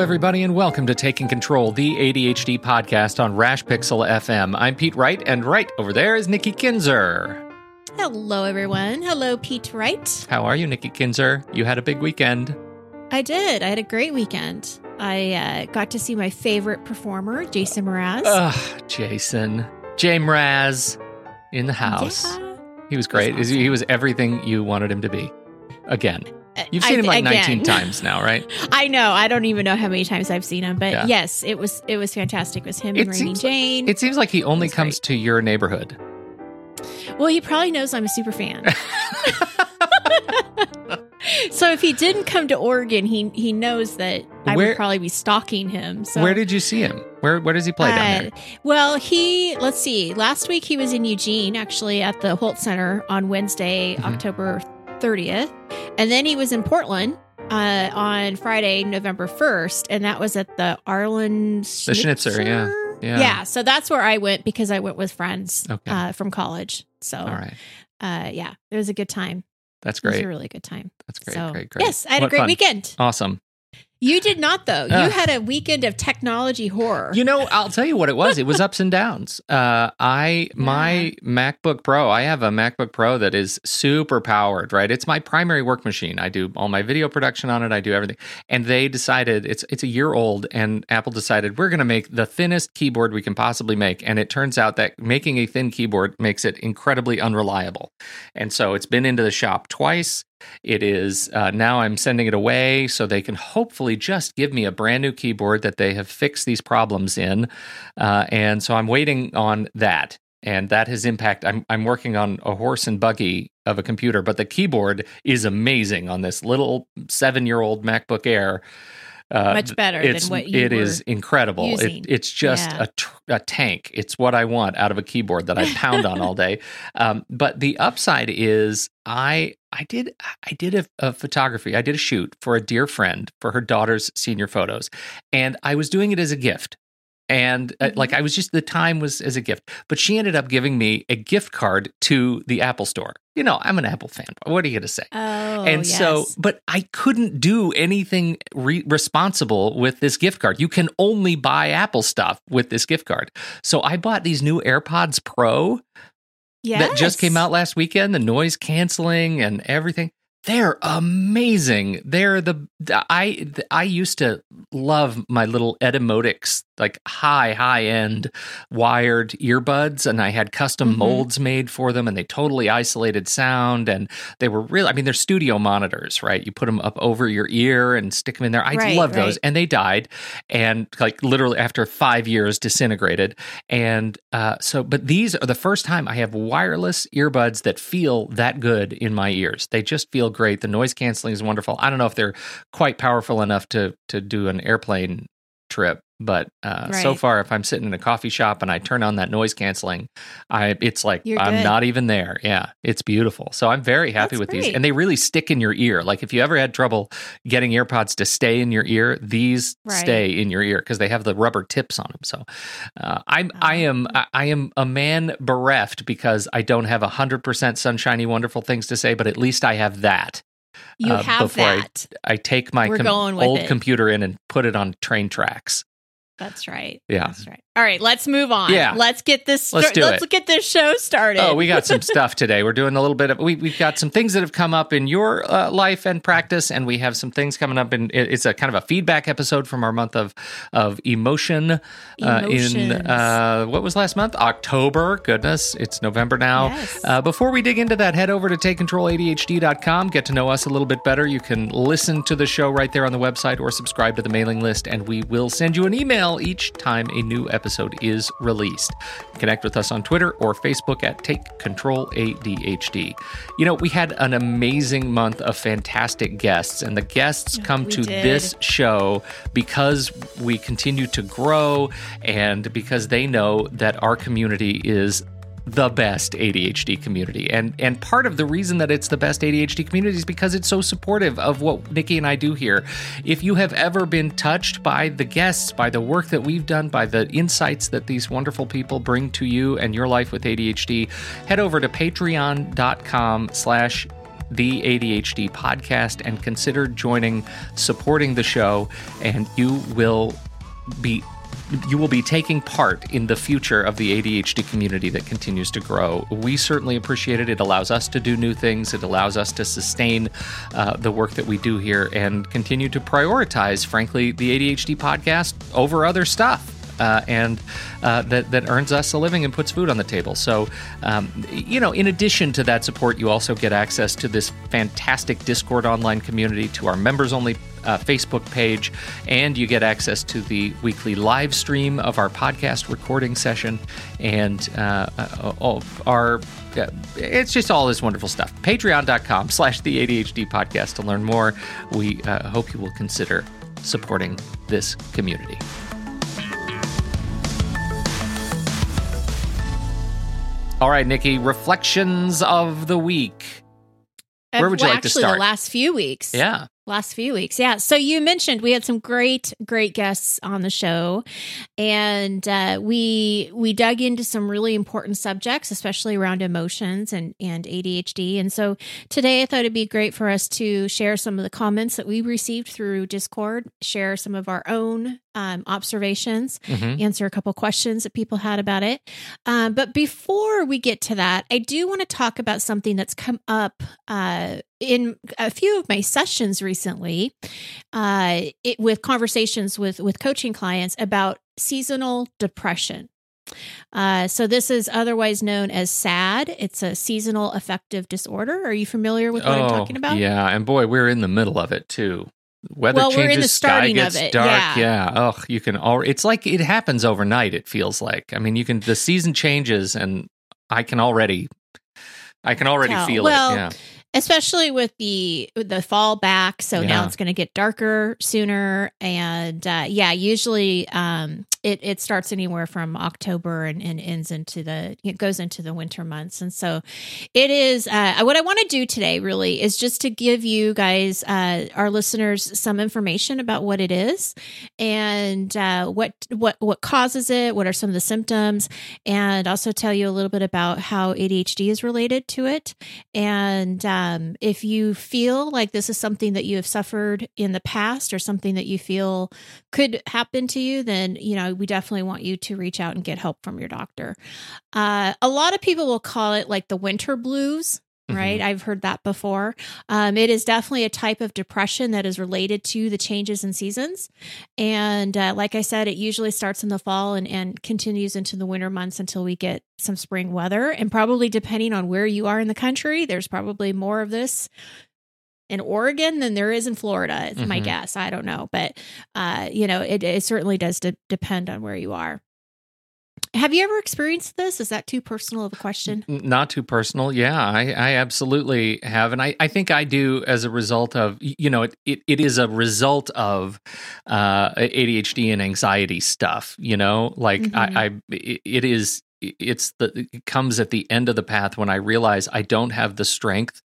everybody, and welcome to Taking Control, the ADHD podcast on Rash Pixel FM. I'm Pete Wright, and right over there is Nikki Kinzer. Hello, everyone. Hello, Pete Wright. How are you, Nikki Kinzer? You had a big weekend. I did. I had a great weekend. I uh, got to see my favorite performer, Jason Mraz. Ugh, Jason. J Mraz in the house. Yeah. He was great. He's He was everything you wanted him to be. Again. Uh, You've seen I- him like again. 19 times now, right? I know. I don't even know how many times I've seen him, but Yeah. yes, it was it was fantastic. It was him It and Rainy seems like- Jane. It seems like he only comes to your neighborhood. well, he probably knows I'm a super fan. so if he didn't come to Oregon, he he knows that I Where- would probably be stalking him. So Where did you see him? Where where does he play down Uh, there? Well, he let's see. Last week he was in Eugene, actually at the Hult Center on Wednesday, Mhm. October 30th, and then he was in Portland uh, on Friday, November 1st, and that was at the Arlene The Schnitzer, yeah. Yeah. yeah. So that's where I went because I went with friends Okay. uh, from college. So, All right. uh, yeah, it was a good time. That's great. It was a really good time. That's great. so, great. Great. yes, I had What a great fun. weekend. Awesome. You did not though. You had a weekend of technology horror. You know, I'll tell you what it was. It was ups and downs. Uh, I my MacBook Pro. I have a MacBook Pro that is super powered. Right, it's my primary work machine. I do all my video production on it. I do everything. And they decided it's it's a year old, and Apple decided we're going to make the thinnest keyboard we can possibly make. And it turns out that making a thin keyboard makes it incredibly unreliable. And so it's been into the shop twice. It is uh, now I'm sending it away so they can hopefully just give me a brand new keyboard that they have fixed these problems in. Uh, and so I'm waiting on that. And that has impact. I'm I'm working on a horse and buggy of a computer, but the keyboard is amazing on this little seven year old MacBook Air. Uh, Much better than what you It is incredible. It, it's just Yeah. a, tr- a tank. It's what I want out of a keyboard that I pound on all day. Um, but the upside is I I did I did a, a photography. I did a shoot for a dear friend for her daughter's senior photos, and I was doing it as a gift. And uh, Mhm. like I was just the time was as a gift, but she ended up giving me a gift card to the Apple Store. You know, I'm an Apple fan. What are you going to say? Oh, and so but i couldn't do anything re- responsible with this gift card you can only buy apple stuff with this gift card so i bought these new airpods pro that just came out last weekend the noise canceling and everything they're amazing. They're the, i i used to love my little etymotics like high high end wired earbuds and i had custom Mhm. molds made for them and they totally isolated sound and they were really i mean they're studio monitors right? You put them up over your ear and stick them in there. I Right, love those and they died and like literally after five years disintegrated and uh, so but these are the first time i have wireless earbuds that feel that good in my ears. They just feel great. The noise canceling is wonderful. I don't know if they're quite powerful enough to to do an airplane trip but uh, so far if i'm sitting in a coffee shop and i turn on that noise canceling i it's like You're i'm good. not even there yeah it's beautiful so i'm very happy That's with these and they really stick in your ear like if you ever had trouble getting earpods to stay in your ear these Right. stay in your ear because they have the rubber tips on them so uh, i'm i am Oh. I, I am a man bereft because i don't have a hundred percent sunshiny wonderful things to say but at least i have that you uh, have before I- that. i take my com- old it. computer in and put it on train tracks That's right. Yeah. That's right. All right, let's move on. Yeah. Let's get this Let's do let's it. get this show started. Oh, we got some stuff today. We're doing a little bit of we we've got some things that have come up in your uh, life and practice, and we have some things coming up in. it- It's a kind of a feedback episode from our month of of emotion. Uh, in uh, what was last month? October. Goodness, it's November now. Yes. Uh, before we dig into that, head over to takecontroladhd.com. Get to know us a little bit better. You can listen to the show right there on the website or subscribe to the mailing list, and we will send you an email each time a new episode is released. Connect with us on Twitter or Facebook at Take Control ADHD. You know, we had an amazing month of fantastic guests, and the guests come to did. this show because we continue to grow and because they know that our community is the best ADHD community. And and part of the reason that it's the best ADHD community is because it's so supportive of what Nikki and I do here. If you have ever been touched by the guests, by the work that we've done, by the insights that these wonderful people bring to you and your life with ADHD, head over to patreon.com slash the ADHD podcast and consider joining, supporting the show, and you will be you will be taking part in the future of the ADHD community that continues to grow. We certainly appreciate it. It allows us to do new things, it allows us to sustain uh, the work that we do here and continue to prioritize, frankly, the ADHD podcast over other stuff. Uh, and uh, that, that earns us a living and puts food on the table. So, um, you know, in addition to that support, you also get access to this fantastic Discord online community, to our members only uh, Facebook page, and you get access to the weekly live stream of our podcast recording session and uh, uh, all our. it's just all this wonderful stuff. Patreon.com slash the ADHD podcast to learn more. We uh, hope you will consider supporting this community. All right, Nikki, reflections of the week. Where would you well, like to actually, start? The last few weeks. Yeah. Last few weeks. Yeah. So you mentioned we had some great, great guests on the show. And uh, we we dug into some really important subjects, especially around emotions and, and ADHD. And so today I thought it'd be great for us to share some of the comments that we received through Discord, share some of our own um, observations, Mhm. answer a couple questions that people had about it. Um, but before we get to that, I do want to talk about something that's come up uh, in a few of my sessions recently, uh, it, with conversations with with coaching clients about seasonal depression. Uh, so this is otherwise known as SAD. It's a seasonal affective disorder. Are you familiar with what I'm talking about? Oh, Yeah, and boy, we're in the middle of it too. Weather Well, we're changes, in the sky gets it, dark. yeah. Yeah. Ugh, you can all. It's like it happens overnight. It feels like. I mean, you can. The season changes, and I can already. I can already Tell. feel Well, it. Yeah. Especially with the the fall back so now it's going to get darker sooner and uh, yeah usually um, it, it starts anywhere from october and, and ends into the it goes into the winter months. And so it is uh, what i want to do today really is just to give you guys uh, our listeners some information about what it is and uh, what what what causes it what are some of the symptoms and also tell you a little bit about how adhd is related to it. And um, if you feel like this is something that you have suffered in the past or something that you feel could happen to you, then, you know, we definitely want you to reach out and get help from your doctor. Uh, a lot of people will call it like the winter blues. Right. I've heard that before. Um, it is definitely a type of depression that is related to the changes in seasons. And uh, like I said, it usually starts in the fall and, and continues into the winter months until we get some spring weather. And probably depending on where you are in the country, there's probably more of this in Oregon than there is in Florida. It's my Mhm. guess. I don't know. But, uh, you know, it, it certainly does de- depend on where you are. Have you ever experienced this? Is that too personal of a question? Not too personal. Yeah, I, I absolutely have. And I, I think I do as a result of, you know, it, it, it is a result of uh, ADHD and anxiety stuff, you know, like Mhm. I, I, it it is, it's the, it comes at the end of the path when I realize I don't have the strength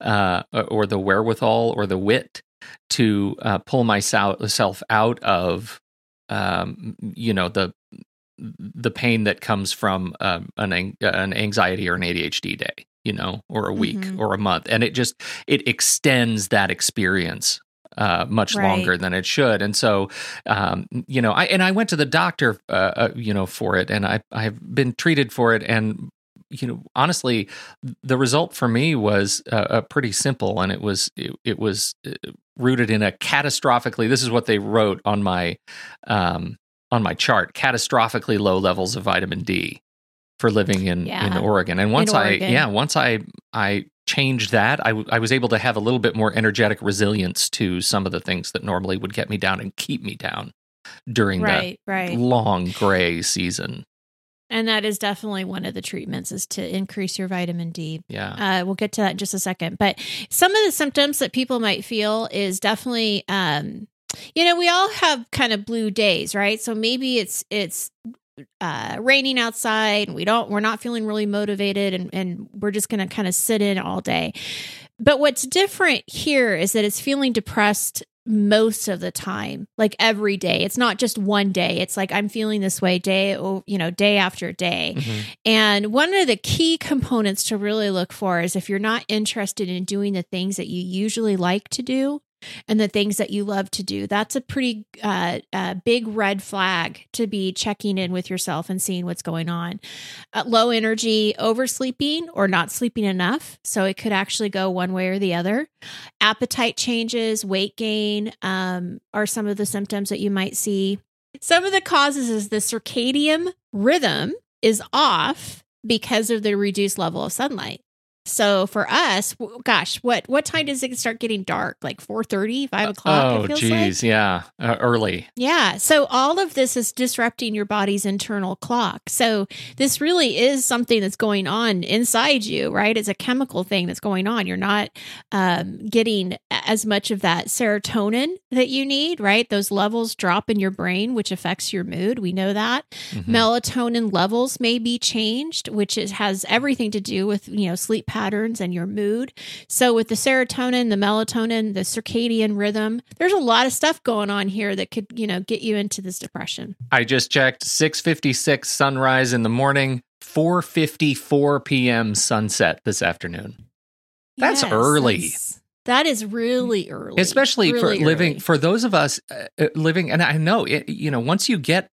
uh, or the wherewithal or the wit to uh, pull myself out of, um, you know, the, the pain that comes from um, an an an anxiety or an ADHD day, you know, or a week Mhm. or a month, and it just it extends that experience uh, much Right. longer than it should. And so, um, you know, I and I went to the doctor, uh, uh, you know, for it, and I I've been treated for it, and you know, honestly, the result for me was uh, uh, pretty simple, and it was it, it was uh, rooted in a catastrophically. This is what they wrote on my um, on my chart: catastrophically low levels of vitamin D for living in in Oregon. And once I Oregon. yeah, once I I changed that, I, w- I was able to have a little bit more energetic resilience to some of the things that normally would get me down and keep me down during Right, the right. long gray season. And that is definitely one of the treatments is to increase your vitamin D. Yeah. Uh, we'll get to that in just a second. But some of the symptoms that people might feel is definitely, um, you know, we all have kind of blue days, right? So maybe it's it's uh, raining outside, and we don't, we're not feeling really motivated, and and we're just going to kind of sit in all day. But what's different here is that it's feeling depressed most of the time, like every day. It's not just one day. It's like I'm feeling this way day, you know, day after day. Mm-hmm. And one of the key components to really look for is if you're not interested in doing the things that you usually like to do, and the things that you love to do. That's a pretty uh, uh, big red flag to be checking in with yourself and seeing what's going on. Uh, low energy, oversleeping, or not sleeping enough. So it could actually go one way or the other. Appetite changes, weight gain um, are some of the symptoms that you might see. Some of the causes is the circadian rhythm is off because of the reduced level of sunlight. So for us, gosh, what what time does it start getting dark? Like 4 30, 5 o'clock? Oh, geez. Like? Yeah. Uh, early. Yeah. So all of this is disrupting your body's internal clock. So this really is something that's going on inside you, right? It's a chemical thing that's going on. You're not um, getting as much of that serotonin that you need, right? Those levels drop in your brain, which affects your mood. We know that. Mm-hmm. Melatonin levels may be changed, which is, has everything to do with, you know, sleep patterns and your mood. So, with the serotonin, the melatonin, the circadian rhythm, there's a lot of stuff going on here that could, you know, get you into this depression. I just checked 6:56 sunrise in the morning, 4:54 p.m. sunset this afternoon. That's yes, early. That's, that is really early, especially really for living for those of us uh, uh, living. And I know, it, you know, once you get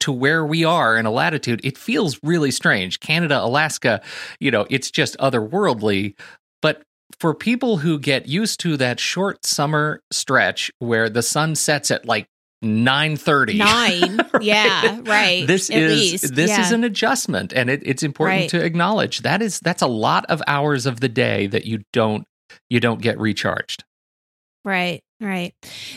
to where we are in a latitude, it feels really strange. Canada, Alaska, you know, it's just otherworldly. But for people who get used to that short summer stretch where the sun sets at like 9:30 9 right? yeah right this at is least. this yeah. is an adjustment and it, it's important right. to acknowledge that is that's a lot of hours of the day that you don't you don't get recharged right Right.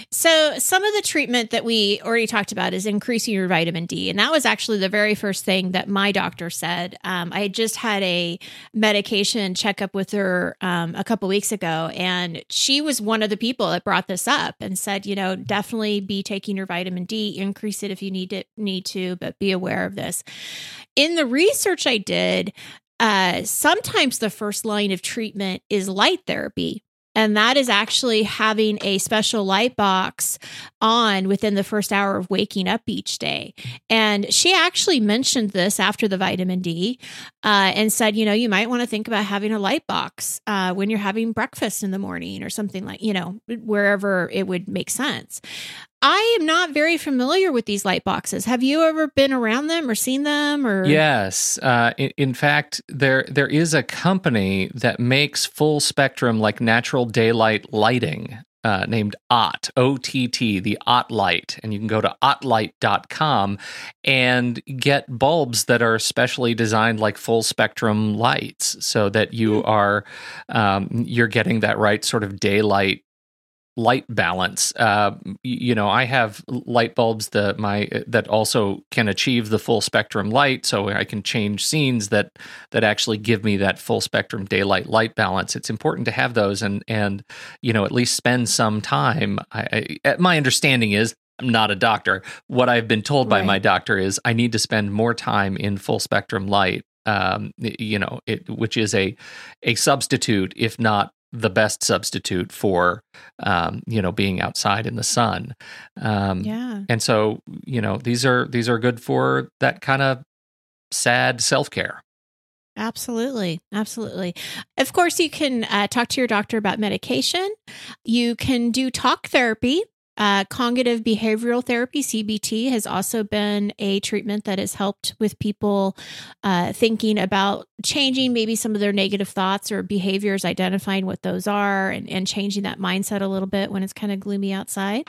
So, some of the treatment that we already talked about is increasing your vitamin D. And that was actually the very first thing that my doctor said. Um, I just had a medication checkup with her um, a couple weeks ago, and she was one of the people that brought this up and said, you know, definitely be taking your vitamin D, increase it if you need it, need to, but be aware of this. In the research I did, uh, sometimes the first line of treatment is light therapy and that is actually having a special light box on within the first hour of waking up each day. And she actually mentioned this after the vitamin D uh, and said, you know, you might want to think about having a light box uh, when you're having breakfast in the morning or something like, you know, wherever it would make sense. I am not very familiar with these light boxes. Have you ever been around them or seen them? Or yes, uh, in, in, fact, there there is a company that makes full spectrum like natural daylight lighting. Uh, named OTT, O-T-T, the OTT light. And you can go to ottlight.com and get bulbs that are specially designed like full spectrum lights so that you hmm. are, um, you're getting that right sort of daylight light balance. Uh, you know, I have light bulbs that my that also can achieve the full spectrum light, so I can change scenes that that actually give me that full spectrum daylight light balance. It's important to have those, and and you know, at least spend some time. I, I, my understanding is. I'm not a doctor. What I've been told by right. my doctor is I need to spend more time in full spectrum light um, you know, it, which is a a substitute, if not the best substitute for um, you know being outside in the sun um, yeah and so you know these are these are good for that kind of sad self-care Absolutely. Absolutely. Of course, you can uh, talk to your doctor about medication. You can do talk therapy, uh, cognitive behavioral therapy, CBT, has also been a treatment that has helped with people uh, thinking about changing maybe some of their negative thoughts or behaviors, identifying what those are, and, and changing that mindset a little bit when it's kind of gloomy outside.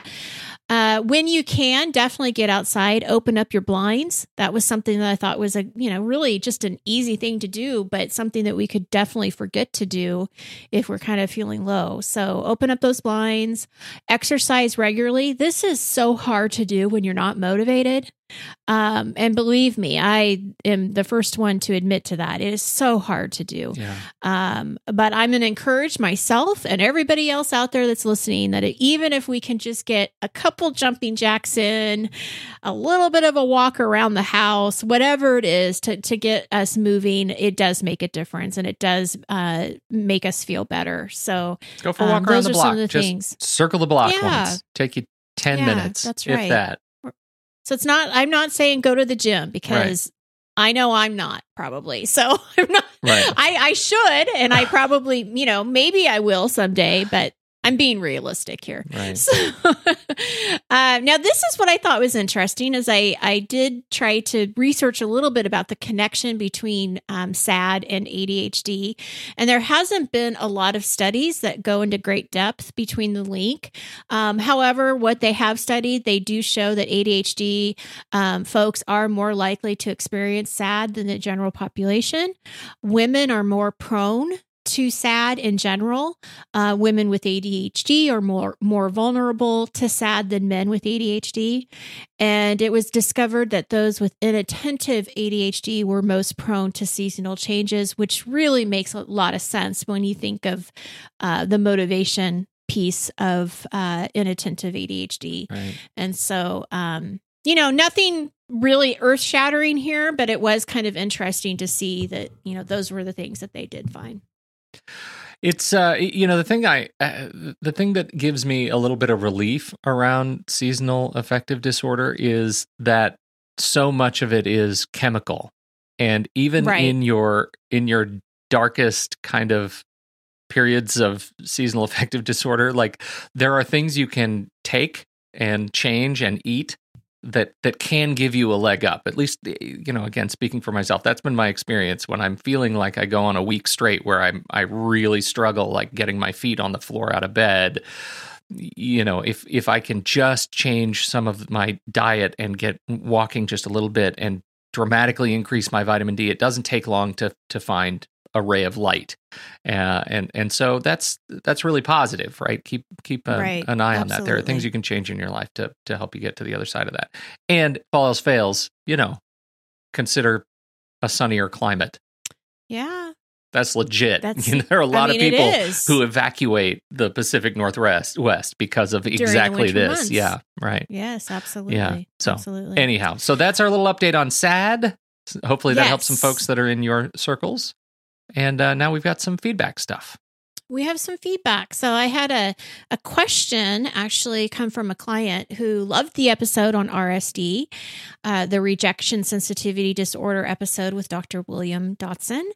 Uh, when you can, definitely get outside, open up your blinds. That was something that I thought was a, you know, really just an easy thing to do, but something that we could definitely forget to do if we're kind of feeling low. So open up those blinds, exercise regularly. This is so hard to do when you're not motivated. Um, and believe me, I am the first one to admit to that. It is so hard to do. Yeah. Um, but I'm going to encourage myself and everybody else out there that's listening that even if we can just get a couple jumping jacks in, a little bit of a walk around the house, whatever it is to, to get us moving, it does make a difference and it does uh, make us feel better. So go for a walk um, around the block. the Just things. circle the block Yeah. once. Take you 10 Yeah, minutes, that's if right. that. So it's not, I'm not saying go to the gym because I know I'm not probably. So I'm not, Right. I, I should, and I probably, you know, maybe I will someday, but I'm being realistic here. Right. So, uh, now this is what I thought was interesting is I, I did try to research a little bit about the connection between um, SAD and ADHD. And there hasn't been a lot of studies that go into great depth between the link. Um, however, what they have studied, they do show that ADHD um, folks are more likely to experience SAD than the general population. Women are more prone to SAD in general. Uh, women with ADHD are more more vulnerable to SAD than men with ADHD. And it was discovered that those with inattentive ADHD were most prone to seasonal changes, which really makes a lot of sense when you think of uh, the motivation piece of uh, inattentive ADHD. Right. And so, um, you know, nothing really earth shattering here, but it was kind of interesting to see that, you know, those were the things that they did find. It's uh you know the thing I uh, the thing that gives me a little bit of relief around seasonal affective disorder is that so much of it is chemical and even Right. in your in your darkest kind of periods of seasonal affective disorder like there are things you can take and change and eat that that can give you a leg up at least eh, you know again speaking for myself that's been my experience when i'm feeling like i go on a week straight where i'm i really struggle like getting my feet on the floor out of bed. You know if if i can just change some of my diet and get walking just a little bit and dramatically increase my vitamin d it doesn't take long to to find a ray of light. Uh, and and so that's that's really positive right? Keep keep a, Right. an eye on that. There are things you can change in your life to to help you get to the other side of that. And if all else fails you know consider a sunnier climate. Yeah. that's legit. That's- you know, there are a lot I mean, of people who evacuate the pacific northwest west because of the exactly this. Months. yeah right. Yes, absolutely. Yeah, so, absolutely. anyhow so that's our little update on sad hopefully that helps some folks that are in your circles and uh, now we've got some feedback stuff we have some feedback. So I had a, a question actually come from a client who loved the episode on RSD, uh, the rejection sensitivity disorder episode with Dr. William Dodson.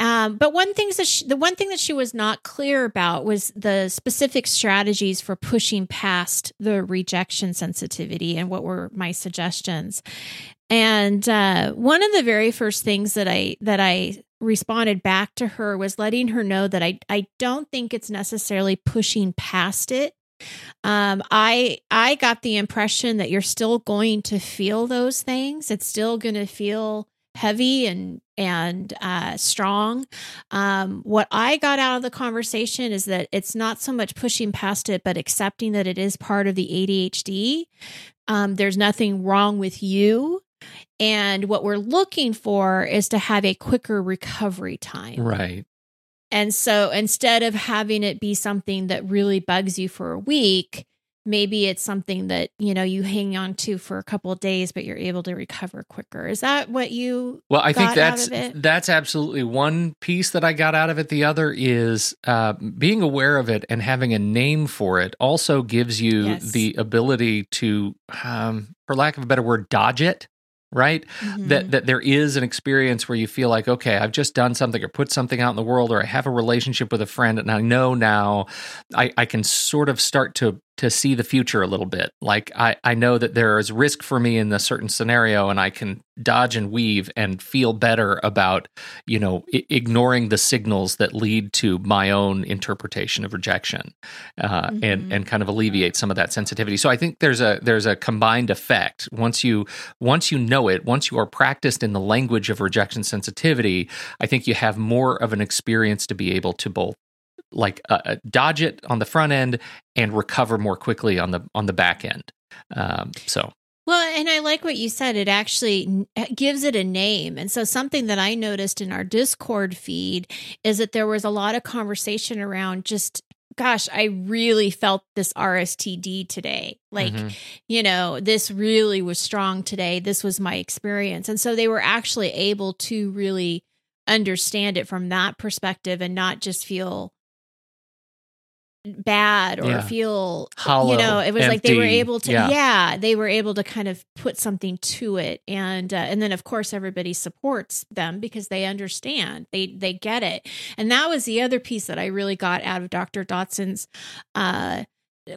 Um, but one thing that she, the one thing that she was not clear about was the specific strategies for pushing past the rejection sensitivity and what were my suggestions. And uh, one of the very first things that I that I responded back to her was letting her know that I I don't think it's necessarily pushing past it. Um, I I got the impression that you're still going to feel those things. It's still going to feel heavy and and uh, strong. Um, what I got out of the conversation is that it's not so much pushing past it, but accepting that it is part of the ADHD. Um, there's nothing wrong with you. And what we're looking for is to have a quicker recovery time. right And so instead of having it be something that really bugs you for a week, maybe it's something that, you know, you hang on to for a couple of days, but you're able to recover quicker. Is that what you Well, I think that's that's absolutely one piece that I got out of it. The other is uh, being aware of it and having a name for it. Also gives you Yes. the ability to, um, for lack of a better word, dodge it. Right, Mhm. that that there is an experience where you feel like, okay, I've just done something or put something out in the world, or I have a relationship with a friend, and I know now I, I can sort of start to to see the future a little bit. Like I, I know that there is risk for me in a certain scenario, and I can dodge and weave and feel better about you know I- ignoring the signals that lead to my own interpretation of rejection, uh, and Mhm. and kind of alleviate some of that sensitivity. So I think there's a there's a combined effect once you once you know it, once you are practiced in the language of rejection sensitivity. I think you have more of an experience to be able to both like uh, uh, dodge it on the front end and recover more quickly on the on the back end. Um, so Well, and I like what you said. It actually gives it a name. And so, something that I noticed in our Discord feed is that there was a lot of conversation around just, gosh, I really felt this RSTD today. Like, mm-hmm. you know, this really was strong today. This was my experience. And so, they were actually able to really understand it from that perspective and not just feel bad or yeah. feel Hollow, you know it was empty. like they were able to yeah. yeah. they were able to kind of put something to it and uh, and then of course everybody supports them because they understand they they get it and that was the other piece that i really got out of dr dodson's uh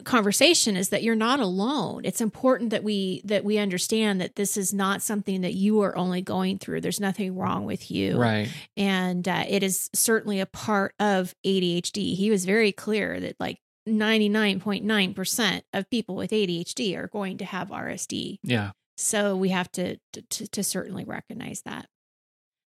conversation is that you're not alone. It's important that we that we understand that this is not something that you are only going through. There's nothing wrong with you. Right. And uh, it is certainly a part of adhd he was very clear that like 99.9% of people with adhd are going to have rsd yeah. So we have to to, to certainly recognize that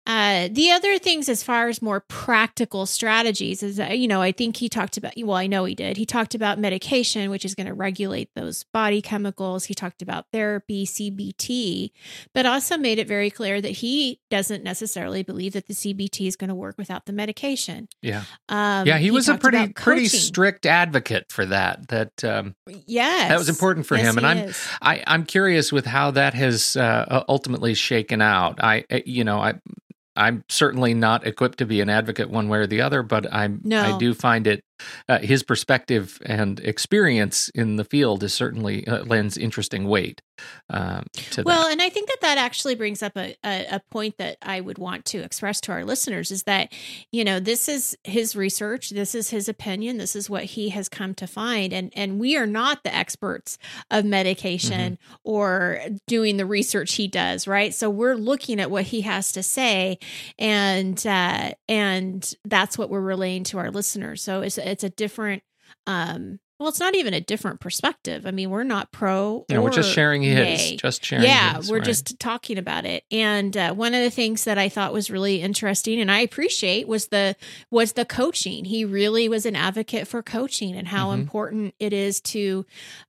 uh, the other things, as far as more practical strategies, is you know I think he talked about. Well, I know he did. He talked about medication, which is going to regulate those body chemicals. He talked about therapy, CBT, but also made it very clear that he doesn't necessarily believe that the CBT is going to work without the medication. Yeah, um, yeah. He, he was a pretty pretty strict advocate for that. That um, yes, that was important for yes, him, and I'm is. I, I'm curious with how that has uh, ultimately shaken out. I you know I I'm certainly not equipped to be an advocate one way or the other, but I'm no. I do find it uh, his perspective and experience in the field is certainly uh, lends interesting weight um, to well, that. and I think that that actually brings up a, a, a point that I would want to express to our listeners is that you know this is his research, this is his opinion, this is what he has come to find, and and we are not the experts of medication mm-hmm. or doing the research he does, right? So we're looking at what he has to say, and uh, and that's what we're relaying to our listeners. So it's it's a different um well it's not even a different perspective i mean we're not pro yeah, we're just sharing his nay. just sharing yeah his, we're right. just talking about it and uh, one of the things that i thought was really interesting and i appreciate was the was the coaching he really was an advocate for coaching and how mm-hmm. important it is to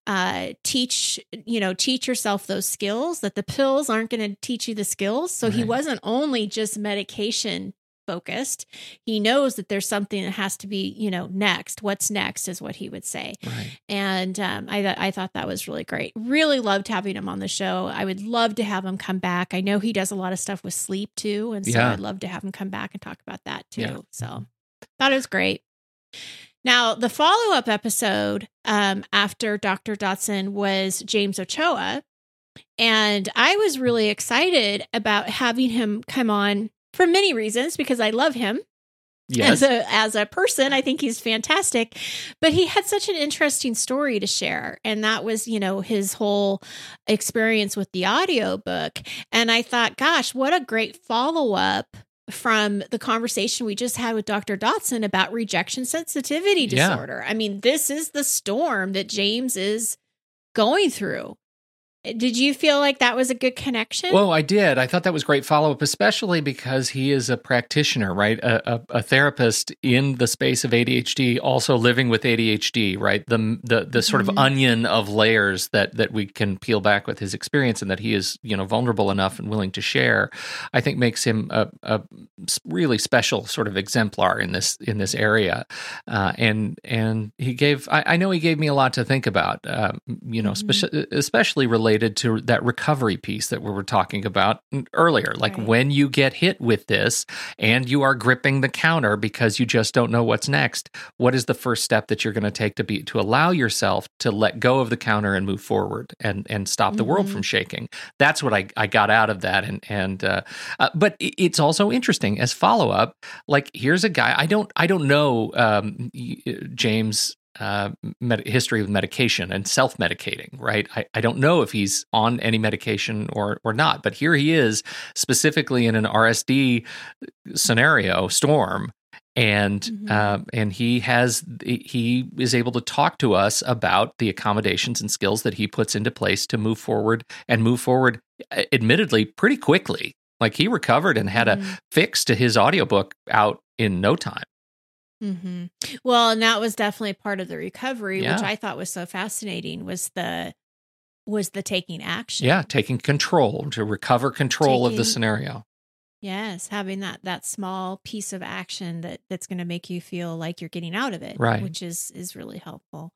uh, teach you know teach yourself those skills that the pills aren't going to teach you the skills so right. he wasn't only just medication focused. He knows that there's something that has to be, you know, next. What's next is what he would say. Right. And um, I I thought that was really great. Really loved having him on the show. I would love to have him come back. I know he does a lot of stuff with sleep too, and so yeah. I'd love to have him come back and talk about that too. Yeah. So thought it was great. Now, the follow up episode um, after Dr. Dodson was James Ochoa. And I was really excited about having him come on for many reasons because I love him. Yes. As a as a person, I think he's fantastic. But he had such an interesting story to share. And that was, you know, his whole experience with the audiobook. And I thought, gosh, what a great follow-up from the conversation we just had with Dr. Dodson about rejection sensitivity disorder. Yeah. I mean, this is the storm that James is going through. Did you feel like that was a good connection? Well, I did. I thought that was great follow up, especially because he is a practitioner, right? A, a, a, therapist in the space of ADHD, also living with ADHD, right? The the the sort mm-hmm. of onion of layers that that we can peel back with his experience, and that he is you know vulnerable enough and willing to share. I think makes him a, a really special sort of exemplar in this in this area. Uh, and and he gave. I, I, know he gave me a lot to think about. Uh, you know, mm-hmm. spe- especially related related to that recovery piece that we were talking about earlier. Like right. when you get hit with this and you are gripping the counter because you just don't know what's next, what is the first step that you're going to take to be to allow yourself to let go of the counter and move forward and and stop the mm-hmm. world from shaking? That's what I, I got out of that. And and uh, uh, but it's also interesting as follow up. Like here's a guy I don't I don't know um, James uh, med- history of medication and self medicating, right? I, I don't know if he's on any medication or or not, but here he is specifically in an RSD scenario storm, and mm-hmm. uh, and he has he is able to talk to us about the accommodations and skills that he puts into place to move forward and move forward, admittedly, pretty quickly. Like he recovered and had mm-hmm. a fix to his audiobook out in no time. Mm-hmm. Well, and that was definitely part of the recovery, yeah. which I thought was so fascinating. Was the was the taking action. Yeah, taking control to recover control of the scenario. Yes, having that that small piece of action that that's going to make you feel like you're getting out of it, Right. Which is is really helpful.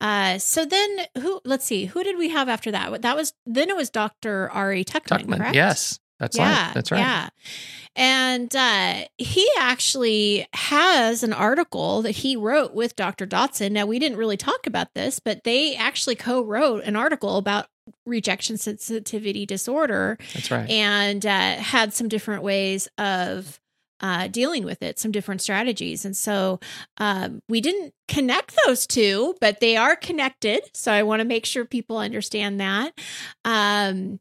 Uh, so then who? Let's see, who did we have after that? That was then it was Dr. Ari Tuckman, Tuckman. correct? Yes, that's yeah, right. That's right. Yeah. And uh, he actually has an article that he wrote with Dr. Dodson. Now, we didn't really talk about this, but they actually co wrote an article about rejection sensitivity disorder That's right. and uh, had some different ways of uh, dealing with it, some different strategies. And so um, we didn't connect those two, but they are connected. So I want to make sure people understand that. Um,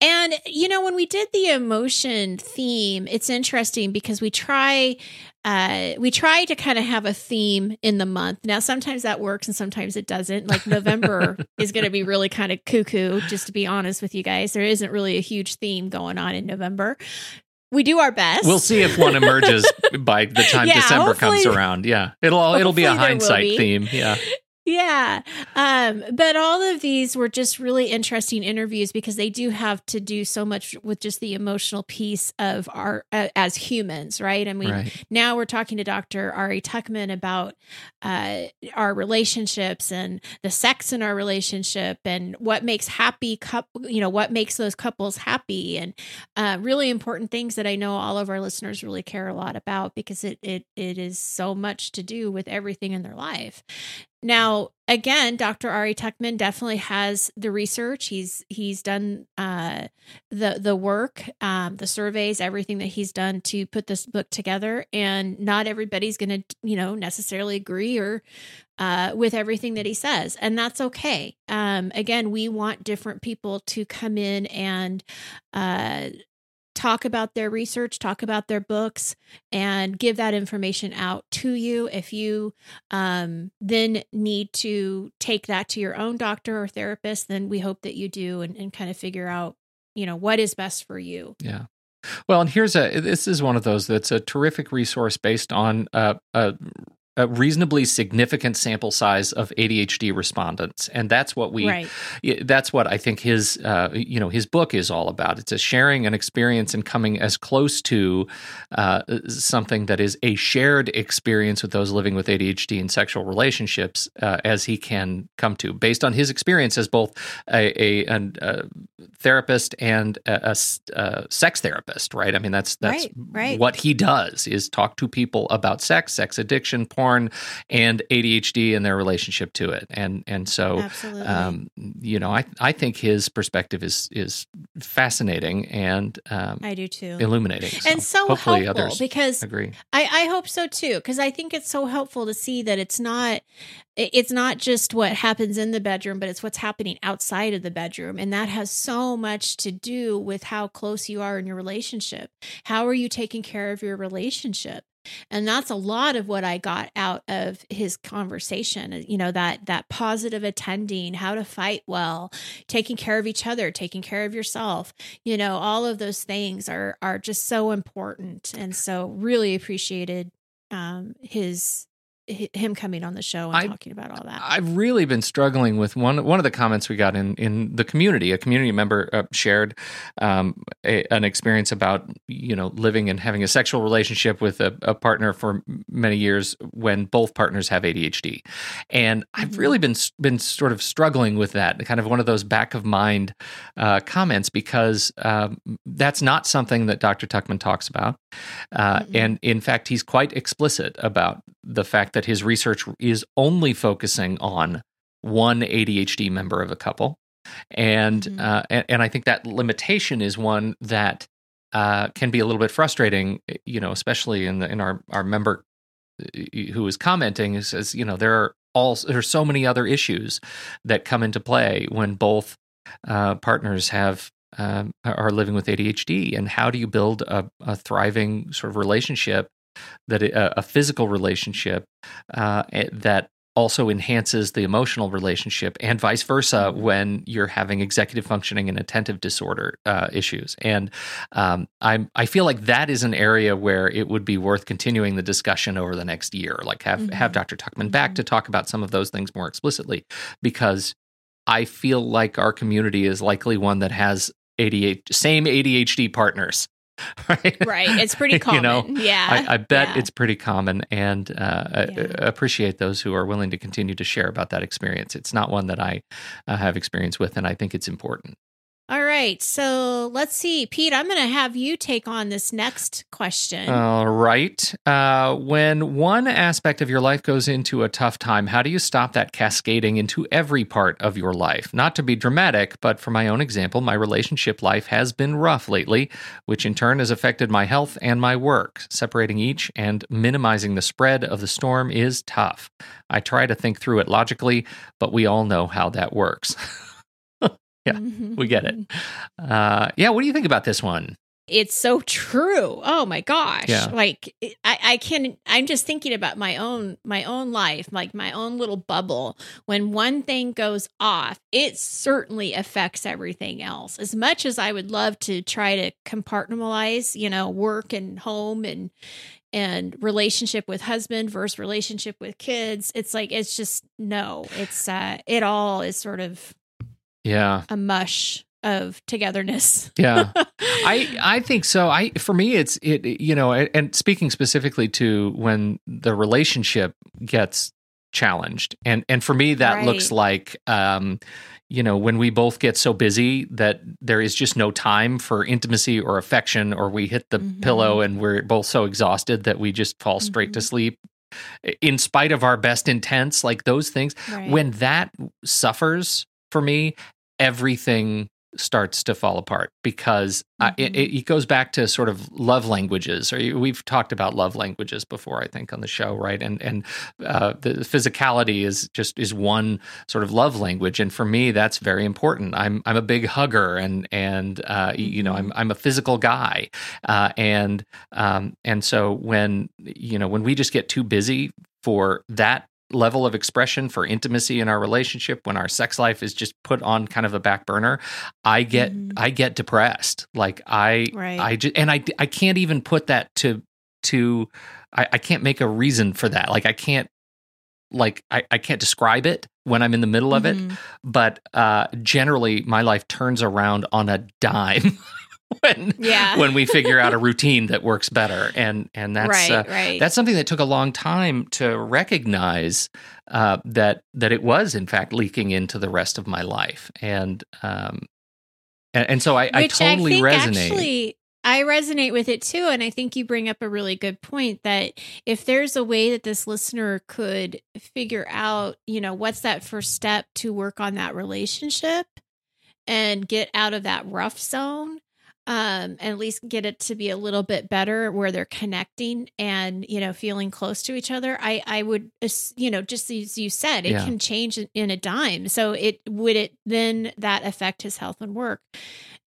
and, you know, when we did the emotion theme, it's interesting because we try. Uh, we try to kind of have a theme in the month. Now, sometimes that works and sometimes it doesn't. Like November is going to be really kind of cuckoo, just to be honest with you guys. There isn't really a huge theme going on in November. We do our best. We'll see if one emerges by the time Yeah, December comes around. Yeah, it'll all it'll be a Hopefully there will hindsight be. theme. Yeah, Yeah. Um, but all of these were just really interesting interviews because they do have to do so much with just the emotional piece of our uh, as humans, right? I mean, right. now we're talking to Dr. Ari Tuckman about uh, our relationships and the sex in our relationship and what makes happy couple, you know, what makes those couples happy and uh, really important things that I know all of our listeners really care a lot about because it it it is so much to do with everything in their life. Now, again, Dr. Ari Tuckman definitely has the research. He's he's done uh, the the work, um, the surveys, everything that he's done to put this book together. And not everybody's going to, you know, necessarily agree or uh, with everything that he says, and that's okay. Um, again, we want different people to come in and uh, talk about their research, talk about their books, and give that information out to you. If you um, then need to take that to your own doctor or therapist, then we hope that you do and, and kind of figure out, you know, what is best for you. Yeah. Well, and here's a this is one of those that's a terrific resource based on uh, a, a reasonably significant sample size of ADHD respondents, and that's what we. Right. That's what I think his uh, you know his book is all about. It's a sharing an experience and coming as close to uh, something that is a shared experience with those living with ADHD and sexual relationships uh, as he can come to, based on his experience as both a, a, a therapist and a sex therapist. Right? I mean, that's that's Right, right. what he does is talk to people about sex, sex addiction, porn, and ADHD and their relationship to it. And and so um, you know, I I think his perspective is is fascinating and um, I do too. illuminating. and so hopefully helpful others because agree. I, I hope so too, because I think it's so helpful to see that it's not it's not just what happens in the bedroom, but it's what's happening outside of the bedroom. And that has so much to do with how close you are in your relationship. How are you taking care of your relationship? And that's a lot of what I got out of his conversation. You know, that that positive attending, how to fight well, taking care of each other, taking care of yourself. You know, all of those things are are just so important. And so really appreciated um his hi- him coming on the show and I- talking about all that. I've really been struggling with one one of the comments we got in in the community. A community member uh, shared um, a, an experience about you know living and having a sexual relationship with a, a partner for many years when both partners have ADHD, and I've Mhm. really been been sort of struggling with that. Kind of one of those back of mind uh, comments because um, that's not something that Dr. Tuckman talks about, uh, Mhm. and in fact, he's quite explicit about the fact that his research is only focusing on one ADHD member of a couple, and Mhm. uh, and, and I think that limitation is one that uh, can be a little bit frustrating, you know, especially in the in our our member uh, who is commenting who says, you know, there are all there are so many other issues that come into play when both uh, partners have um, are living with ADHD, and how do you build a, a thriving sort of relationship that a, a physical relationship uh, eh, that also enhances the emotional relationship and vice versa when you're having executive functioning and attentive disorder uh, issues and um, I'm, I feel like that is an area where it would be worth continuing the discussion over the next year like have, Mhm. have Dr. Tuckman back Mhm. to talk about some of those things more explicitly because I feel like our community is likely one that has ADHD, same ADHD partners. Right. Right. It's pretty common. you know, yeah. I, I bet yeah. it's pretty common. And uh, yeah. I, appreciate those who are willing to continue to share about that experience. It's not one that I uh, have experience with, and I think it's important. All right. So let's see. Pete, I'm going to have you take on this next question. All right. Uh, when one aspect of your life goes into a tough time, how do you stop that cascading into every part of your life? Not to be dramatic, but for my own example, my relationship life has been rough lately, which in turn has affected my health and my work. Separating each and minimizing the spread of the storm is tough. I try to think through it logically, but we all know how that works. yeah, mm-hmm. we get it. Uh, yeah, what do you think about this one? It's so true. Oh my gosh! Yeah. Like I, I can. I'm just thinking about my own, my own life, like my own little bubble. When one thing goes off, it certainly affects everything else. As much as I would love to try to compartmentalize, you know, work and home and and relationship with husband versus relationship with kids, it's like it's just no. It's uh, it all is sort of yeah a mush of togetherness. yeah. I I think so. I for me it's it you know and speaking specifically to when the relationship gets challenged. And and for me that right. looks like um you know when we both get so busy that there is just no time for intimacy or affection or we hit the mm-hmm. pillow and we're both so exhausted that we just fall straight mm-hmm. to sleep in spite of our best intents like those things right. when that suffers for me everything starts to fall apart because mm-hmm. it, it, goes back to sort of love languages or we've talked about love languages before i think on the show right and and uh, the physicality is just is one sort of love language and for me that's very important i'm i'm a big hugger and and uh, mm-hmm. you know i'm mm-hmm. i'm a physical guy uh, and um, and so when you know when we just get too busy for that level of expression for intimacy in our relationship when our sex life is just put on kind of a back burner i get mm-hmm. i get depressed like i right. i just and i i can't even put that to to I, I can't make a reason for that like i can't like I, I can't describe it when i'm in the middle of mm-hmm. it but uh generally my life turns around on a dime when yeah. when we figure out a routine that works better and and that's right, uh, right. that's something that took a long time to recognize uh, that that it was in fact leaking into the rest of my life and um and, and so I, I totally I resonate actually, I resonate with it too. And I think you bring up a really good point that if there's a way that this listener could figure out, you know, what's that first step to work on that relationship and get out of that rough zone, um, and at least get it to be a little bit better where they're connecting and you know feeling close to each other i i would you know just as you said it yeah. can change in a dime so it would it then that affect his health and work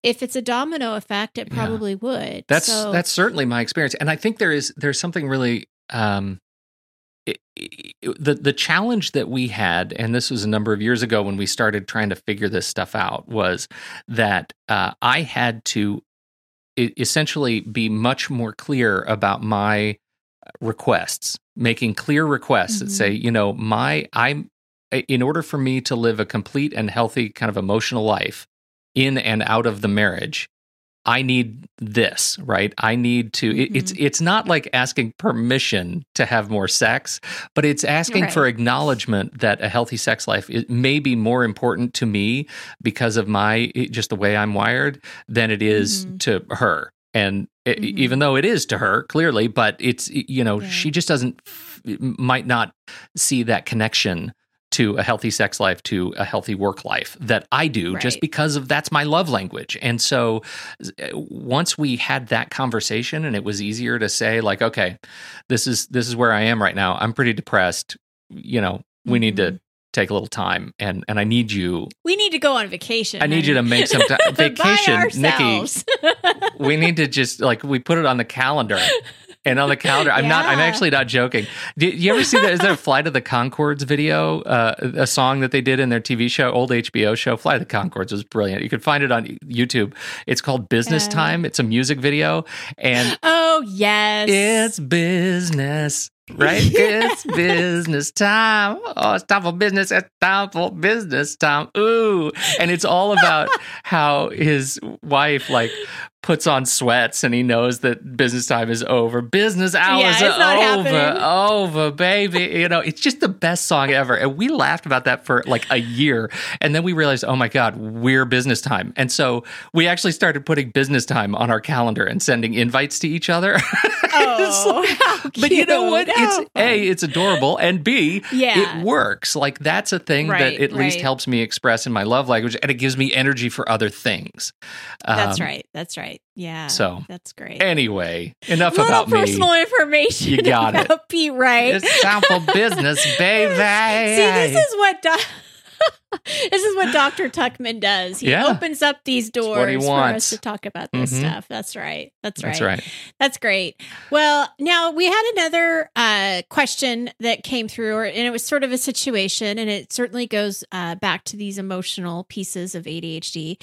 if it's a domino effect it probably yeah. would that's so, that's certainly my experience and i think there is there's something really um it, it, the the challenge that we had, and this was a number of years ago when we started trying to figure this stuff out, was that uh, I had to essentially be much more clear about my requests, making clear requests mm-hmm. that say, you know, my I'm in order for me to live a complete and healthy kind of emotional life in and out of the marriage, I need this, right? I need to mm-hmm. it's it's not like asking permission to have more sex, but it's asking right. for acknowledgement that a healthy sex life may be more important to me because of my just the way I'm wired than it is mm-hmm. to her. And it, mm-hmm. even though it is to her clearly, but it's you know, yeah. she just doesn't might not see that connection to a healthy sex life to a healthy work life that I do right. just because of that's my love language. And so uh, once we had that conversation and it was easier to say like okay, this is this is where I am right now. I'm pretty depressed. You know, we mm-hmm. need to mm-hmm. take a little time and and I need you We need to go on vacation. I need you to make some t- vacation, Nikki. we need to just like we put it on the calendar and on the calendar. I'm yeah. not. I'm actually not joking. Did you ever see that? Is there a Flight of the Conchords video? Uh, a song that they did in their TV show, old HBO show. Flight of the Conchords was brilliant. You could find it on YouTube. It's called Business yeah. Time. It's a music video, and oh yes, it's business right? it's business time. Oh, it's time for business. It's time for business time. Ooh. And it's all about how his wife, like, puts on sweats and he knows that business time is over. Business hours Yeah, are over. happening. Over, baby. You know, it's just the best song ever. And we laughed about that for like a year. And then we realized, oh my God, we're business time. And so we actually started putting business time on our calendar and sending invites to each other. Oh, like- but you know what? It's A, it's adorable, and B, Yeah. it works. Like that's a thing Right, that at least helps me express in my love language, and it gives me energy for other things. That's Um, right. That's right. Yeah. so, that's great. Anyway, enough Little about me. personal information. You got it. Pete Wright. It's time for business, baby. See, this is what Do- this is what Dr. Tuckman does. He Yeah. opens up these doors for us to talk about this Mhm. stuff. That's right. That's right. That's right. That's great. Well, now we had another uh, question that came through, or, and it was sort of a situation, and it certainly goes uh, back to these emotional pieces of ADHD.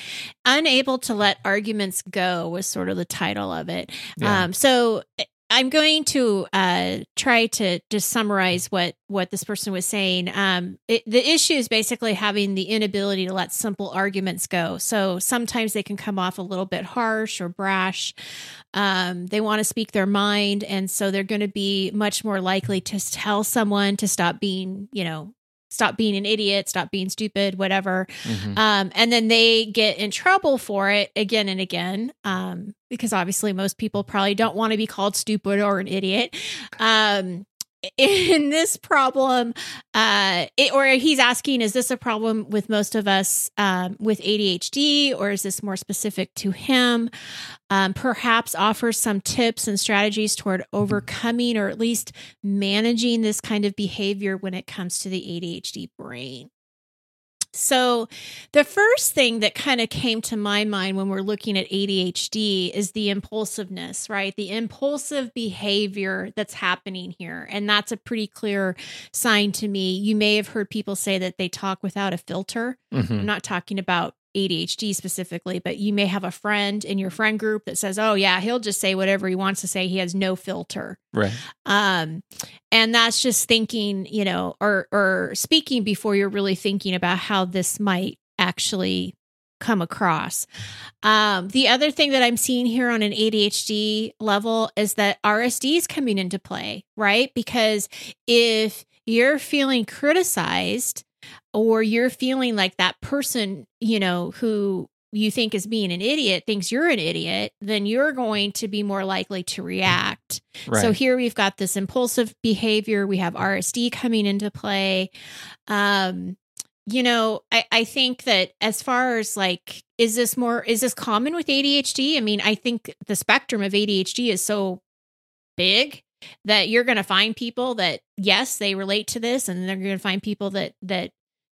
Unable to let arguments go was sort of the title of it. Yeah. Um, so I'm going to uh, try to just summarize what what this person was saying. Um, it, the issue is basically having the inability to let simple arguments go. So sometimes they can come off a little bit harsh or brash. Um, they want to speak their mind, and so they're going to be much more likely to tell someone to stop being, you know, stop being an idiot, stop being stupid, whatever. Mhm. Um, and then they get in trouble for it again and again, um, because obviously most people probably don't want to be called stupid or an idiot. Um, in this problem, uh, it, or he's asking, is this a problem with most of us um, with ADHD, or is this more specific to him? Um, perhaps offers some tips and strategies toward overcoming or at least managing this kind of behavior when it comes to the ADHD brain. So, the first thing that kind of came to my mind when we're looking at ADHD is the impulsiveness, right? The impulsive behavior that's happening here. And that's a pretty clear sign to me. You may have heard people say that they talk without a filter. Mhm. I'm not talking about ADHD specifically, but you may have a friend in your friend group that says, "Oh yeah, he'll just say whatever he wants to say. He has no filter." Right. um and that's just thinking you know or or speaking before you're really thinking about how this might actually come across um the other thing that i'm seeing here on an adhd level is that rsd is coming into play right because if you're feeling criticized or you're feeling like that person you know who you think is being an idiot thinks you're an idiot then you're going to be more likely to react Right. so here we've got this impulsive behavior. We have RSD coming into play. Um, you know, I, I think that as far as like, is this more, is this common with ADHD? I mean, I think the spectrum of ADHD is so big that you're going to find people that, yes, they relate to this, and they're going to find people that, that,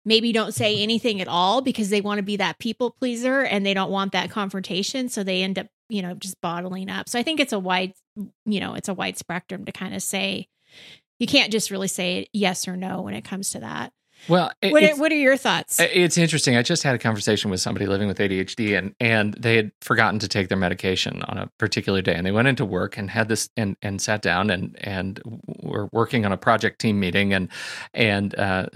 maybe don't say anything at all because they want to be that people pleaser and they don't want that confrontation so they end up you know just bottling up. So i think it's a wide you know it's a wide spectrum to kind of say you can't just really say yes or no when it comes to that well, it- what are, what are your thoughts It's interesting. I just had a conversation with somebody living with ADHD, and and they had forgotten to take their medication on a particular day, and they went into work and had this and and sat down and and were working on a project team meeting, and and uh,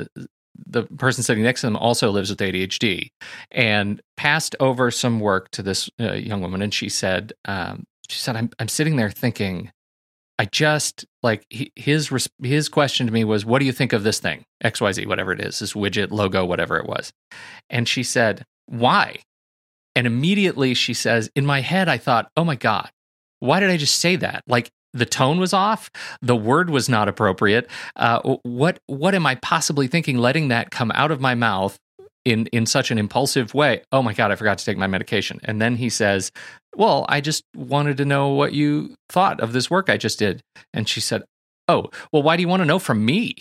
the person sitting next to them also lives with ADHD, and passed over some work to this uh, young woman, and she said, um, she said, I'm I'm sitting there thinking. I just like his his question to me was, "What do you think of this thing X Y Z, whatever it is, this widget, logo, whatever it was?" And she said, "Why?" And immediately she says, "In my head, I thought, oh my god, why did I just say that? Like the tone was off, the word was not appropriate. Uh, what what am I possibly thinking? Letting that come out of my mouth." In, in such an impulsive way, oh my God, I forgot to take my medication. And then he says, Well, I just wanted to know what you thought of this work I just did. And she said, Oh, well, why do you want to know from me?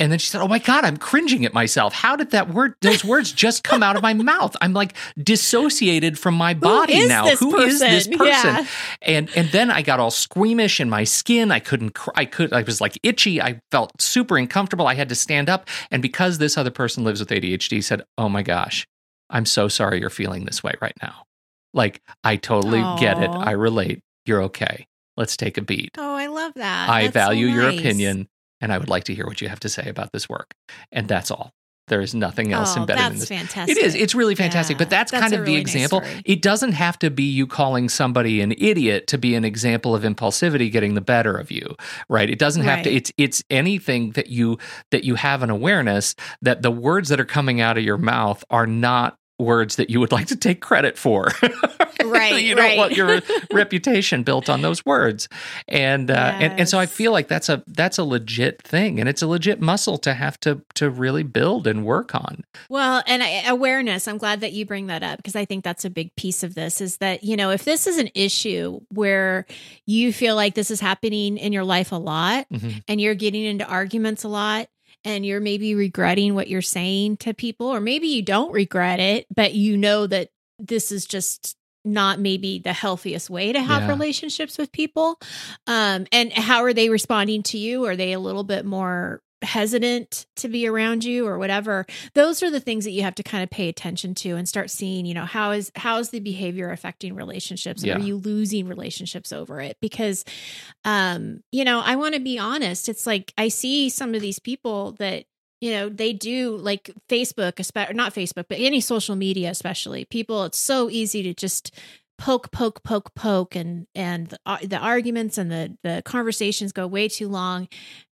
And then she said, Oh my God, I'm cringing at myself. How did that word, those words just come out of my mouth? I'm like dissociated from my body is now. Who is this person? person? Yeah. And and then I got all squeamish in my skin. I couldn't. Cr- I could. I was like itchy. I felt super uncomfortable. I had to stand up. And because this other person lives with ADHD, said, "Oh my gosh, I'm so sorry you're feeling this way right now. Like I totally get it. I relate. You're okay." let's take a beat. Oh, I love that. I That's so value your opinion and I would like to hear what you have to say about this work. And that's all. There is nothing else oh, embedded that's in this. fantastic. It is. It's really fantastic. Yeah, but that's, that's kind of really the example. story. it doesn't have to be you calling somebody an idiot to be an example of impulsivity getting the better of you, right? It doesn't have to it's it's anything that you that you have an awareness that the words that are coming out of your mouth are not words that you would like to take credit for. Right, you don't right. want your reputation built on those words. And uh and, and so I feel like that's a that's a legit thing and it's a legit muscle to have to to really build and work on. Well, and I, awareness. I'm glad that you bring that up because I think that's a big piece of this. Is that you know if this is an issue where you feel like this is happening in your life a lot, Mhm. and you're getting into arguments a lot. And you're maybe regretting what you're saying to people, or maybe you don't regret it, but you know that this is just not maybe the healthiest way to have Yeah. relationships with people. Um, and how are they responding to you? Are they a little bit more hesitant to be around you or whatever? Those are the things that you have to kind of pay attention to and start seeing, you know, how is how is the behavior affecting relationships? Yeah. Are you losing relationships over it? Because um, you know, I want to be honest. It's like I see some of these people that you know they do like facebook especially not facebook but any social media especially people it's so easy to just poke poke poke poke and and the, uh, the arguments and the the conversations go way too long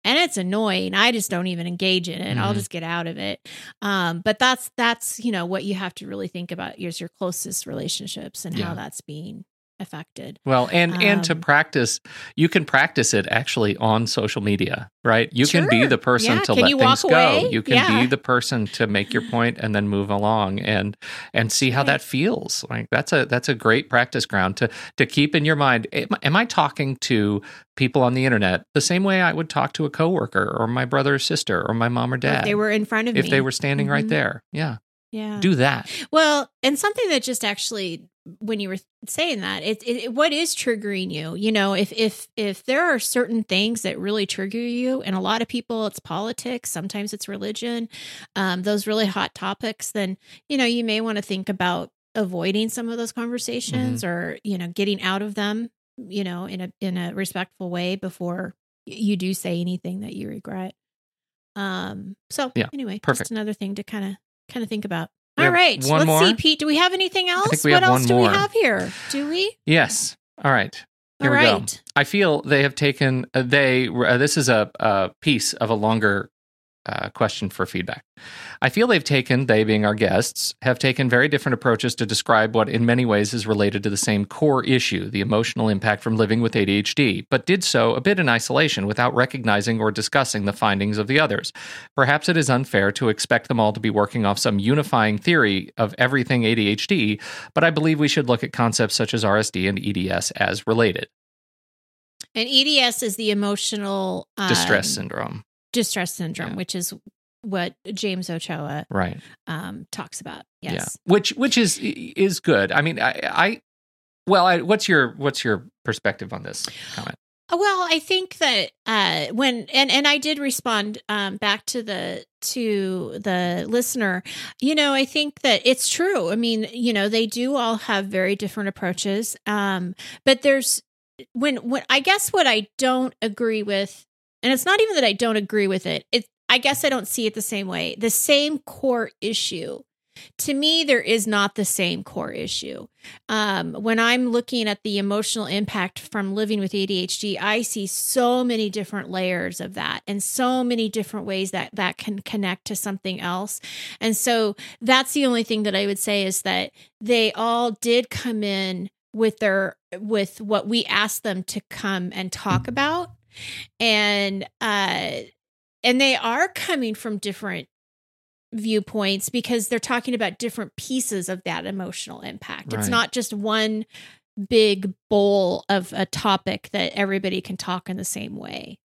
and it's annoying i just don't even engage in it i'll Mhm. just get out of it um but that's that's you know what you have to really think about is your closest relationships and Yeah. how that's being affected Well, and and to Um, practice, you can practice it actually on social media, right? You can be the person Yeah. to Can let you things walk go. away? You can Yeah. be the person to make your point and then move along and and see how Right. that feels. Like that's a that's a great practice ground to to keep in your mind. Am, am I talking to people on the internet the same way I would talk to a coworker or my brother or sister or my mom or dad if they were in front of if me they were standing right Mhm. there? Yeah, yeah do that. Well, and something that just actually when you were saying that, it, it what is triggering you, you know, if if if there are certain things that really trigger you, and a lot of people it's politics, sometimes it's religion, um, those really hot topics, then you know, you may want to think about avoiding some of those conversations Mm-hmm. or, you know, getting out of them, you know, in a in a respectful way before you do say anything that you regret. Um so Yeah, anyway, perfect. just another thing to kind of kind of think about. We All right. Let's more? see, Pete. Do we have anything else? what else do more. we have here? Do we? Yes. All right. Here All we go. I feel they have taken uh, they uh, this is a, a piece of a longer uh, question for feedback. I feel they've taken they being our guests have taken very different approaches to describe what in many ways is related to the same core issue, the emotional impact from living with ADHD, but did so a bit in isolation without recognizing or discussing the findings of the others. Perhaps it is unfair to expect them all to be working off some unifying theory of everything ADHD, but I believe we should look at concepts such as RSD and EDS as related. And EDS is the emotional um, Distress syndrome. Distress syndrome, Yeah. which is what James Ochoa Right. um, talks about. Yeah. Yes. Which which is is good. I mean, I, I well, I, what's your what's your perspective on this comment? Uh, Well, I think that uh, when and and I did respond um, back to the to the listener. You know, I think that it's true. I mean, you know, they do all have very different approaches, um, but there's when when I guess what I don't agree with, and it's not even that I don't agree with it. It I guess I don't see it the same way. The same core issue. To me, there is not the same core issue um, when I'm looking at the emotional impact from living with ADHD, I see so many different layers of that and so many different ways that that can connect to something else. And so that's the only thing that I would say is that they all did come in with their with what we asked them to come and talk about and uh and they are coming from different viewpoints because they're talking about different pieces of that emotional impact. It's not just one big bowl of a topic that everybody can talk in the same way.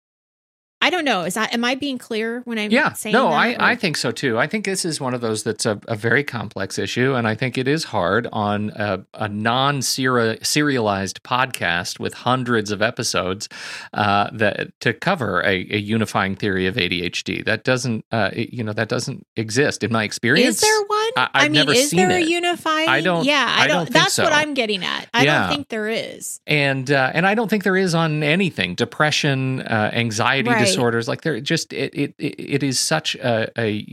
I don't know. Is that am I being clear when I'm Yeah, saying no, that, I, or- I think so too. I think this is one of those that's a, a very complex issue, and I think it is hard on a, a non serialized podcast with hundreds of episodes uh, that to cover a, a unifying theory of ADHD. That doesn't, uh, it- you know, that doesn't exist in my experience. is there one? I, I've mean, never is seen there it. a unifying? I don't- Yeah, I, I don't. don't that's what. I'm getting at. I Yeah. don't think there is. and uh, and I don't think there is on anything depression, uh, anxiety Right. disorders. Like there, just it it it it is such a, a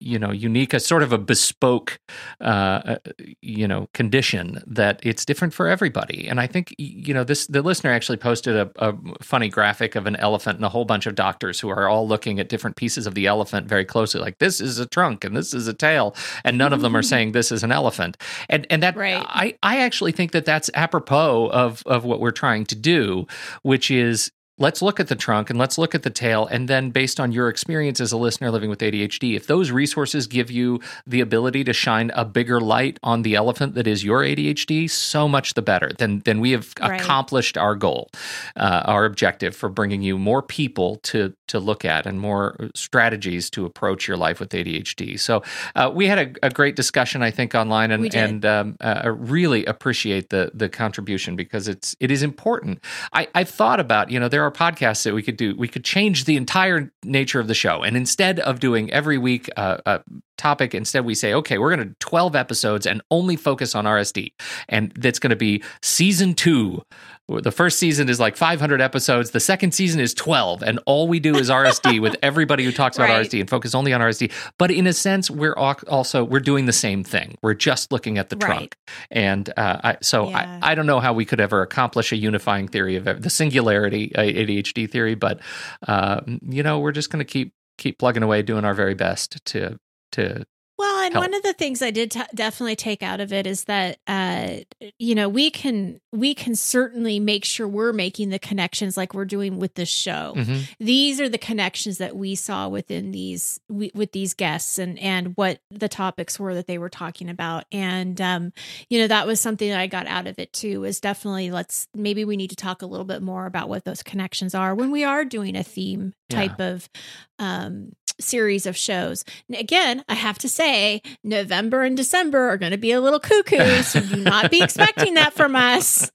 you know unique, a sort of a bespoke, uh, uh, you know, condition that it's different for everybody. And I think you know this. The listener actually posted a, a funny graphic of an elephant and a whole bunch of doctors who are all looking at different pieces of the elephant very closely. Like this is a trunk and this is a tail, and none of them are saying this is an elephant. And and that Right. I I actually think that that's apropos of of what we're trying to do, which is let's look at the trunk and let's look at the tail and then based on your experience as a listener living with ADHD if those resources give you the ability to shine a bigger light on the elephant that is your ADHD so much the better then then we have Right. accomplished our goal uh, our objective for bringing you more people to to look at and more strategies to approach your life with ADHD so uh, we had a, a great discussion I think online and and um, uh, I really appreciate the the contribution because it's it is important. I I've thought about you know there are podcasts that we could do. We could change the entire nature of the show, and instead of doing every week uh, a topic, instead we say okay, we're going to twelve episodes and only focus on RSD, and that's going to be season two. The first season is like 500 episodes. The second season is 12, and all we do is RSD with everybody who talks about Right. RSD and focus only on RSD. But in a sense, we're also we're doing the same thing. We're just looking at the Right. trunk, and uh, I, so Yeah. I, I don't know how we could ever accomplish a unifying theory of the singularity uh, ADHD theory, but uh, you know we're just going to keep keep plugging away, doing our very best to to Well, and help. one of the things I did t- definitely take out of it is that uh, you know we can we can certainly make sure we're making the connections like we're doing with this show. Mhm. These are the connections that we saw within these we, with these guests and and what the topics were that they were talking about. And um, you know that was something that I got out of it too. Was definitely let's maybe we need to talk a little bit more about what those connections are when we are doing a theme Yeah. type of um series of shows. And Again, I have to say, November and December are going to be a little cuckoo, so do not be expecting that from us.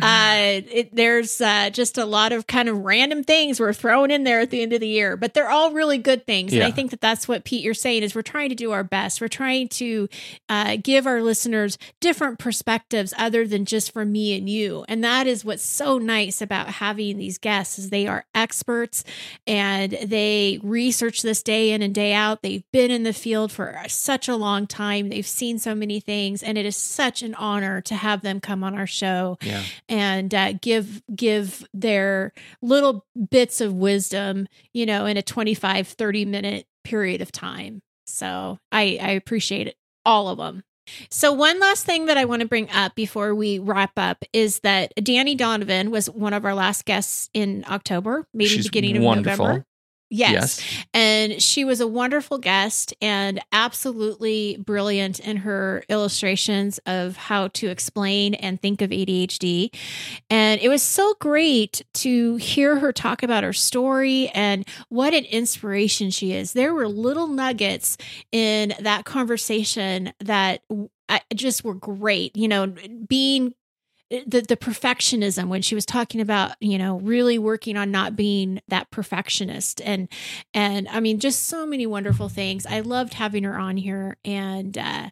Uh, it, there's uh, just a lot of kind of random things we're throwing in there at the end of the year, but they're all really good things. And I think that that's what Pete you're saying is we're trying to do our best. We're trying to uh, give our listeners different perspectives other than just for me and you. And that is what's so nice about having these guests is they are experts and they research this day in and day out. They've been in the field for such a long time. They've seen so many things, and it is such an honor to have them come on our show yeah and uh, give give their little bits of wisdom, you know, in a 25 30 minute period of time. So I I appreciate it all of them. So one last thing that I want to bring up before we wrap up is that Dani Donovan was one of our last guests in October, maybe She's beginning of wonderful. November. Yes. yes And she was a wonderful guest and absolutely brilliant in her illustrations of how to explain and think of ADHD. And it was so great to hear her talk about her story and what an inspiration she is. There were little nuggets in that conversation that uh, just were great. You know, being the the perfectionism when she was talking about you know really working on not being that perfectionist and and I mean just so many wonderful things. I loved having her on here and uh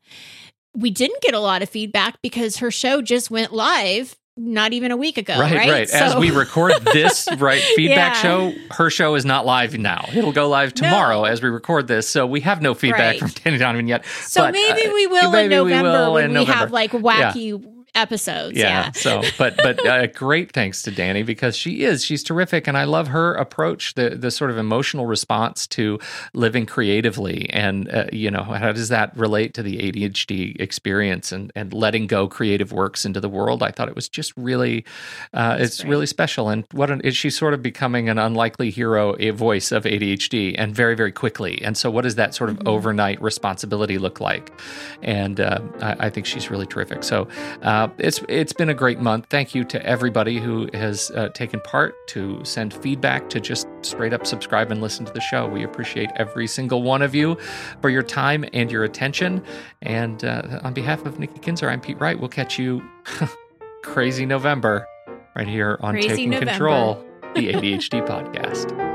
we didn't get a lot of feedback because her show just went live not even a week ago, right right? right as we record this right feedback Yeah. show her show is not live now it'll go live tomorrow No. as we record this so we have no feedback Right. from Dani Donovan yet So But, maybe uh, we will in we November will when we November. have like wacky episodes. yeah, Yeah. so but but uh, great thanks to dani because she is she's terrific and i love her approach the the sort of emotional response to living creatively and uh, you know how does that relate to the adhd experience and and letting go creative works into the world i thought it was just really uh, it's great. really special and what an, she's sort of becoming an unlikely hero a voice of adhd and very very quickly and so what does that sort of Mhm. overnight responsibility look like and uh, I, I think she's really terrific so uh, it's it's been a great month. Thank you to everybody who has uh, taken part to send feedback to just straight up subscribe and listen to the show. We appreciate every single one of you for your time and your attention. And uh, on behalf of Nikki Kinzer, I'm Pete Wright. We'll catch you crazy November right here on Crazy Taking November. Control, the ADHD podcast.